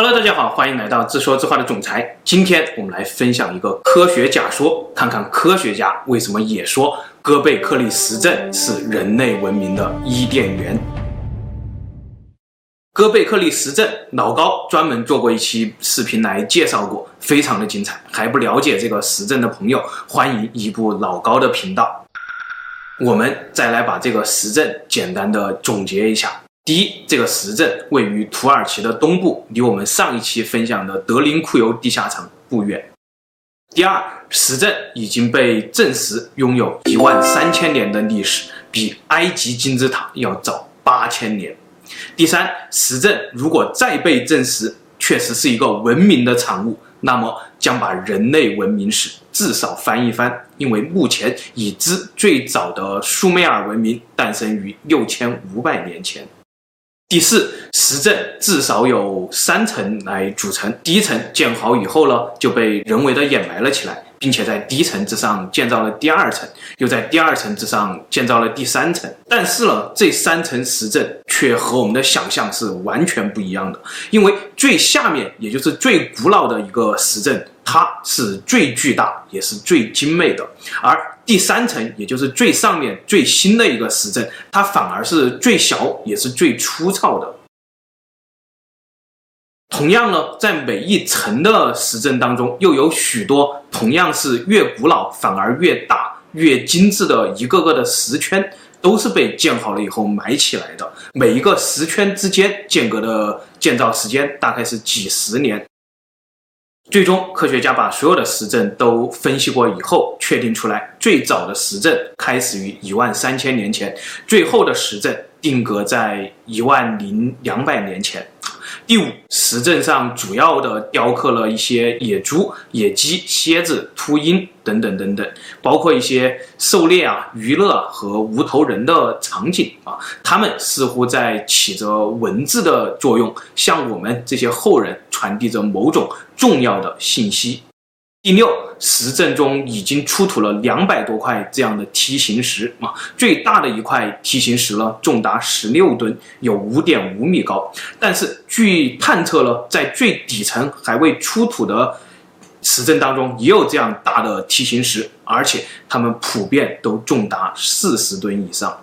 Hello，大家好，欢迎来到自说自话的总裁。今天我们来分享一个科学假说，看看科学家为什么也说哥贝克利实证是人类文明的伊甸园。哥贝克利实证，老高专门做过一期视频来介绍过，非常的精彩。还不了解这个实证的朋友，欢迎移步老高的频道。我们再来把这个实证简单的总结一下。第一，这个实证位于土耳其的东部，离我们上一期分享的德林库尤地下城不远。第二，实证已经被证实拥有一万三千年的历史，比埃及金字塔要早八千年。第三，实证如果再被证实确实是一个文明的产物，那么将把人类文明史至少翻一翻，因为目前已知最早的苏美尔文明诞生于六千五百年前。第四，实证至少有三层来组成。第一层建好以后呢，就被人为的掩埋了起来，并且在第一层之上建造了第二层，又在第二层之上建造了第三层。但是呢，这三层实阵却和我们的想象是完全不一样的，因为最下面，也就是最古老的一个实阵，它是最巨大也是最精美的，而第三层，也就是最上面最新的一个实阵，它反而是最小，也是最粗糙的。同样呢，在每一层的实证当中，又有许多同样是越古老反而越大、越精致的一个个的石圈，都是被建好了以后埋起来的。每一个石圈之间间隔的建造时间大概是几十年。最终，科学家把所有的实证都分析过以后，确定出来最早的实证开始于一万三千年前，最后的实证定格在一万零两百年前。第五，石阵上主要的雕刻了一些野猪、野鸡、蝎子、秃鹰等等等等，包括一些狩猎啊、娱乐和无头人的场景啊，他们似乎在起着文字的作用，向我们这些后人传递着某种重要的信息。第六，石阵中已经出土了两百多块这样的梯形石啊，最大的一块梯形石呢，重达十六吨，有五点五米高。但是据探测呢，在最底层还未出土的石阵当中，也有这样大的梯形石，而且它们普遍都重达四十吨以上。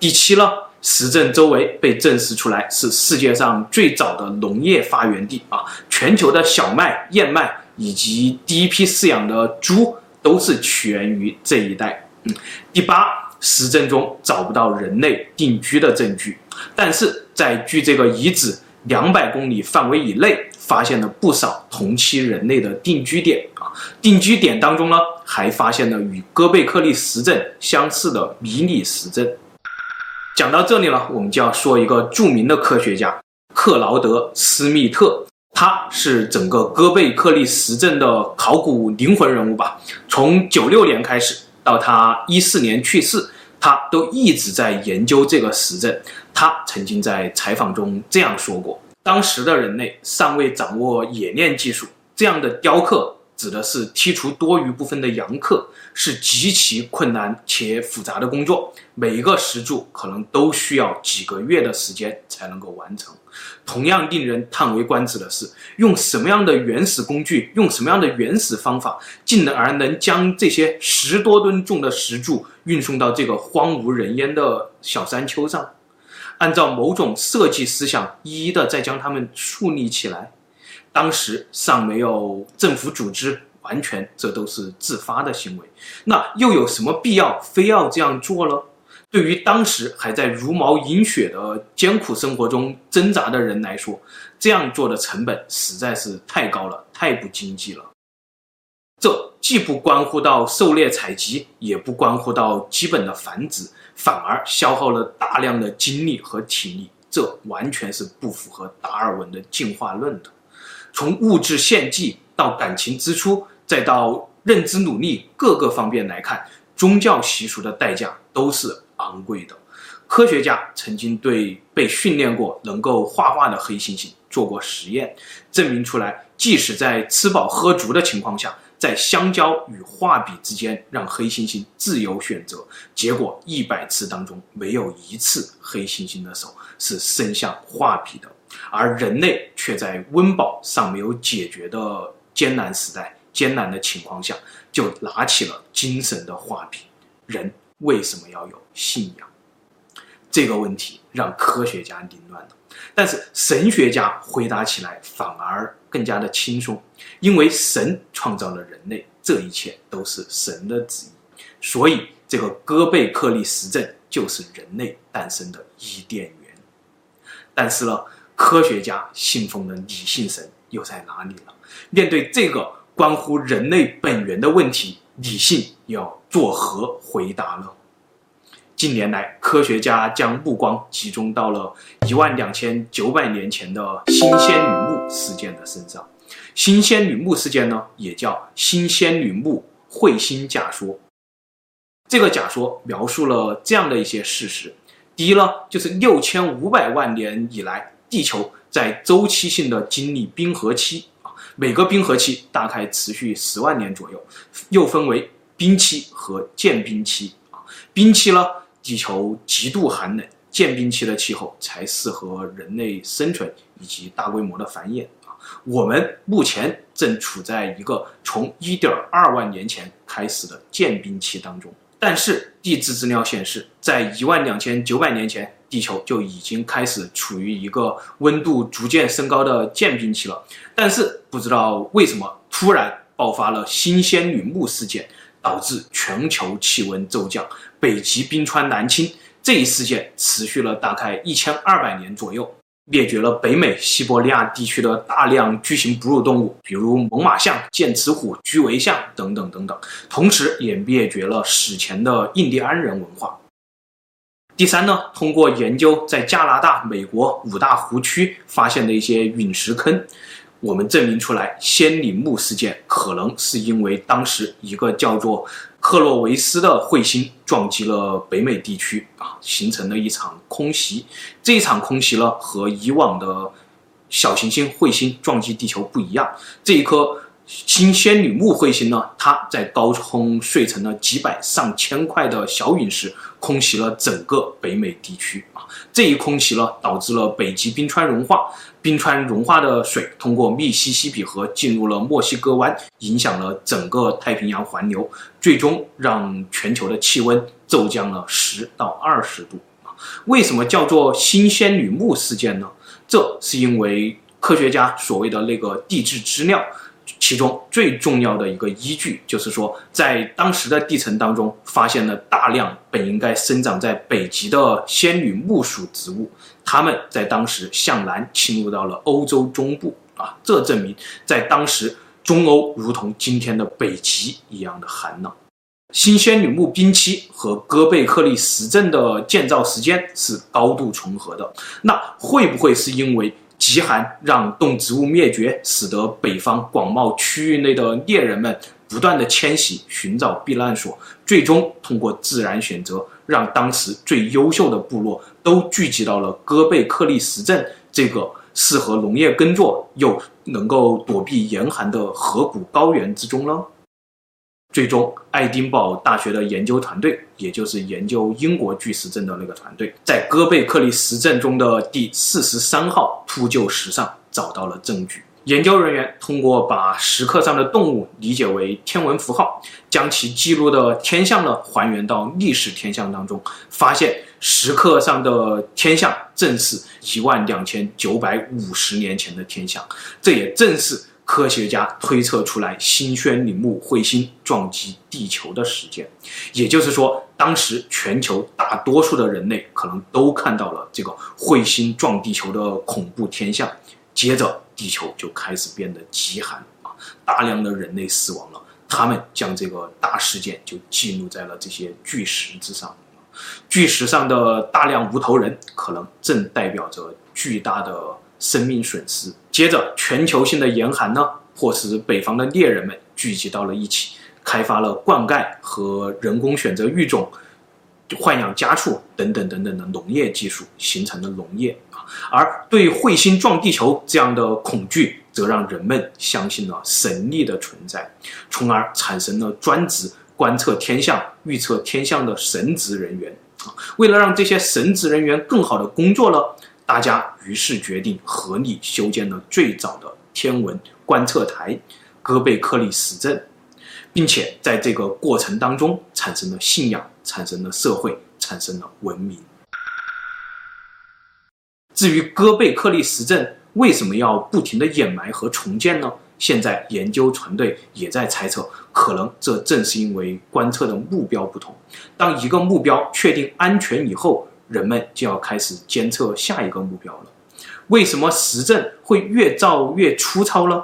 第七呢，石阵周围被证实出来是世界上最早的农业发源地啊，全球的小麦、燕麦。以及第一批饲养的猪都是起源于这一带。嗯，第八，实证中找不到人类定居的证据，但是在距这个遗址两百公里范围以内，发现了不少同期人类的定居点啊。定居点当中呢，还发现了与哥贝克利实证相似的迷你实证。讲到这里了，我们就要说一个著名的科学家克劳德·斯密特。他是整个哥贝克利实证的考古灵魂人物吧？从九六年开始到他一四年去世，他都一直在研究这个实证。他曾经在采访中这样说过：当时的人类尚未掌握冶炼技术，这样的雕刻。指的是剔除多余部分的阳刻，是极其困难且复杂的工作。每一个石柱可能都需要几个月的时间才能够完成。同样令人叹为观止的是，用什么样的原始工具，用什么样的原始方法，进而能将这些十多吨重的石柱运送到这个荒无人烟的小山丘上，按照某种设计思想，一一的再将它们竖立起来。当时尚没有政府组织，完全这都是自发的行为。那又有什么必要非要这样做呢？对于当时还在茹毛饮血的艰苦生活中挣扎的人来说，这样做的成本实在是太高了，太不经济了。这既不关乎到狩猎采集，也不关乎到基本的繁殖，反而消耗了大量的精力和体力。这完全是不符合达尔文的进化论的。从物质献祭到感情支出，再到认知努力，各个方面来看，宗教习俗的代价都是昂贵的。科学家曾经对被训练过能够画画的黑猩猩做过实验，证明出来，即使在吃饱喝足的情况下，在香蕉与画笔之间让黑猩猩自由选择，结果一百次当中没有一次黑猩猩的手是伸向画笔的。而人类却在温饱尚没有解决的艰难时代、艰难的情况下，就拿起了精神的画笔。人为什么要有信仰？这个问题让科学家凌乱了，但是神学家回答起来反而更加的轻松，因为神创造了人类，这一切都是神的旨意，所以这个哥贝克利实证就是人类诞生的伊甸园。但是呢，科学家信奉的理性神又在哪里了？面对这个关乎人类本源的问题，理性要作何回答呢？近年来，科学家将目光集中到了一万两千九百年前的新仙女木事件的身上。新仙女木事件呢，也叫新仙女木彗星假说。这个假说描述了这样的一些事实：第一呢，就是六千五百万年以来，地球在周期性的经历冰河期啊，每个冰河期大概持续十万年左右，又分为冰期和间冰期啊。冰期呢，地球极度寒冷，间冰期的气候才适合人类生存以及大规模的繁衍啊。我们目前正处在一个从一点二万年前开始的间冰期当中。但是地质资料显示，在一万两千九百年前，地球就已经开始处于一个温度逐渐升高的渐冰期了。但是不知道为什么突然爆发了新仙女木事件。导致全球气温骤降，北极冰川南侵。这一事件持续了大概一千二百年左右，灭绝了北美、西伯利亚地区的大量巨型哺乳动物，比如猛犸象、剑齿虎、巨尾象等等等等。同时，也灭绝了史前的印第安人文化。第三呢，通过研究在加拿大、美国五大湖区发现的一些陨石坑。我们证明出来，仙女木事件可能是因为当时一个叫做克洛维斯的彗星撞击了北美地区啊，形成了一场空袭。这一场空袭呢，和以往的小行星彗星撞击地球不一样。这一颗新仙女木彗星呢，它在高空碎成了几百上千块的小陨石，空袭了整个北美地区啊。这一空袭呢，导致了北极冰川融化。冰川融化的水通过密西西比河进入了墨西哥湾，影响了整个太平洋环流，最终让全球的气温骤降了十到二十度啊。为什么叫做新仙女木事件呢？这是因为科学家所谓的那个地质资料。其中最重要的一个依据，就是说，在当时的地层当中，发现了大量本应该生长在北极的仙女木属植物，它们在当时向南侵入到了欧洲中部啊，这证明在当时中欧如同今天的北极一样的寒冷。新仙女木冰期和哥贝克利石阵的建造时间是高度重合的，那会不会是因为？极寒让动植物灭绝，使得北方广袤区域内的猎人们不断的迁徙，寻找避难所，最终通过自然选择，让当时最优秀的部落都聚集到了戈贝克利实证这个适合农业耕作又能够躲避严寒的河谷高原之中呢？最终，爱丁堡大学的研究团队，也就是研究英国巨石阵的那个团队，在哥贝克利实证中的第四十三号扑救石上找到了证据。研究人员通过把石刻上的动物理解为天文符号，将其记录的天象呢还原到历史天象当中，发现石刻上的天象正是一万两千九百五十年前的天象，这也正是。科学家推测出来，新仙女木彗星撞击地球的时间，也就是说，当时全球大多数的人类可能都看到了这个彗星撞地球的恐怖天象。接着，地球就开始变得极寒啊，大量的人类死亡了。他们将这个大事件就记录在了这些巨石之上。巨石上的大量无头人，可能正代表着巨大的。生命损失。接着，全球性的严寒呢，迫使北方的猎人们聚集到了一起，开发了灌溉和人工选择育种、豢养家畜等等等等的农业技术，形成了农业啊。而对彗星撞地球这样的恐惧，则让人们相信了神力的存在，从而产生了专职观测天象、预测天象的神职人员啊。为了让这些神职人员更好的工作了，大家于是决定合力修建了最早的天文观测台——哥贝克利斯镇，并且在这个过程当中产生了信仰，产生了社会，产生了文明。至于哥贝克利斯镇为什么要不停的掩埋和重建呢？现在研究团队也在猜测，可能这正是因为观测的目标不同。当一个目标确定安全以后，人们就要开始监测下一个目标了。为什么石阵会越造越粗糙呢？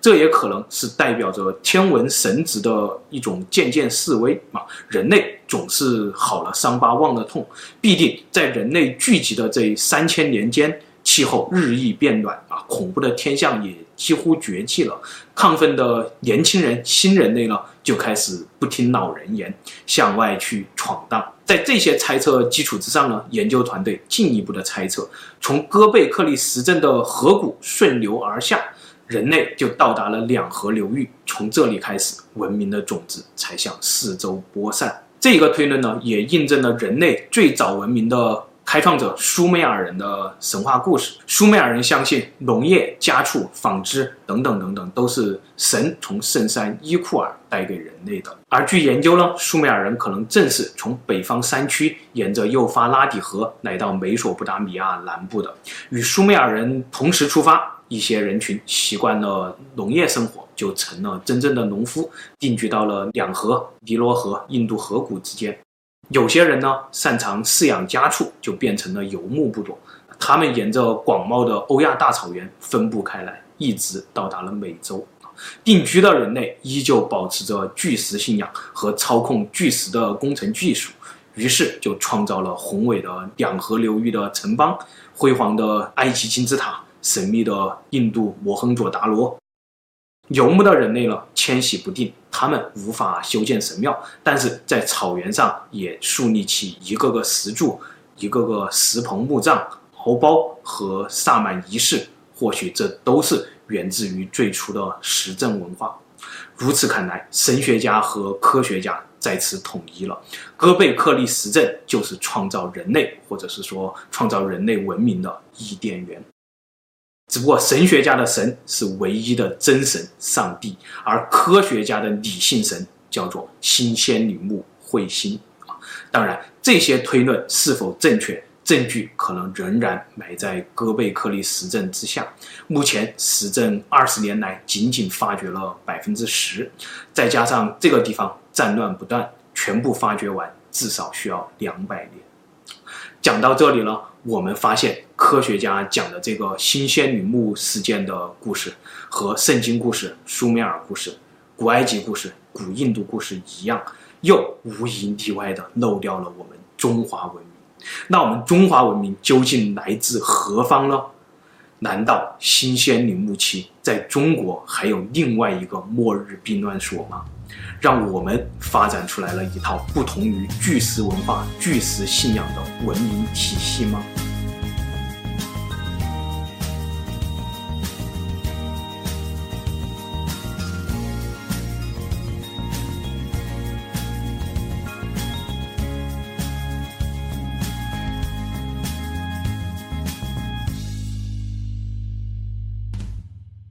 这也可能是代表着天文神职的一种渐渐式微啊。人类总是好了伤疤忘了痛，必定在人类聚集的这三千年间，气候日益变暖啊，恐怖的天象也几乎绝迹了。亢奋的年轻人、新人类呢，就开始不听老人言，向外去闯荡。在这些猜测基础之上呢，研究团队进一步的猜测，从哥贝克利石镇的河谷顺流而下，人类就到达了两河流域，从这里开始，文明的种子才向四周播散。这个推论呢，也印证了人类最早文明的开创者苏美尔人的神话故事。苏美尔人相信农业、家畜、纺织等等等等都是神从圣山伊库尔带给人类的。而据研究呢，苏美尔人可能正是从北方山区沿着幼发拉底河来到美索不达米亚南部的。与苏美尔人同时出发，一些人群习惯了农业生活，就成了真正的农夫，定居到了两河尼罗河、印度河谷之间。有些人呢，擅长饲养家畜，就变成了游牧部落。他们沿着广袤的欧亚大草原分布开来，一直到达了美洲。定居的人类依旧保持着巨石信仰和操控巨石的工程技术，于是就创造了宏伟的两河流域的城邦、辉煌的埃及金字塔、神秘的印度摩亨佐达罗。游牧的人类呢，迁徙不定，他们无法修建神庙，但是在草原上也树立起一个个石柱、一个个石棚墓葬、敖包和萨满仪式。或许这都是源自于最初的石阵文化。如此看来，神学家和科学家在此统一了：哥贝克利斯阵就是创造人类，或者是说创造人类文明的伊甸园。只不过神学家的神是唯一的真神上帝，而科学家的理性神叫做新仙女木彗星啊。当然，这些推论是否正确，证据可能仍然埋在哥贝克利斯阵之下。目前石阵二十年来仅仅发掘了百分之十，再加上这个地方战乱不断，全部发掘完至少需要两百年。讲到这里呢，我们发现科学家讲的这个新仙女墓事件的故事，和圣经故事、苏美尔故事、古埃及故事、古印度故事一样，又无一例外的漏掉了我们中华文明。那我们中华文明究竟来自何方呢？难道新仙女木期在中国还有另外一个末日避难所吗？让我们发展出来了一套不同于巨石文化、巨石信仰的文明体系吗？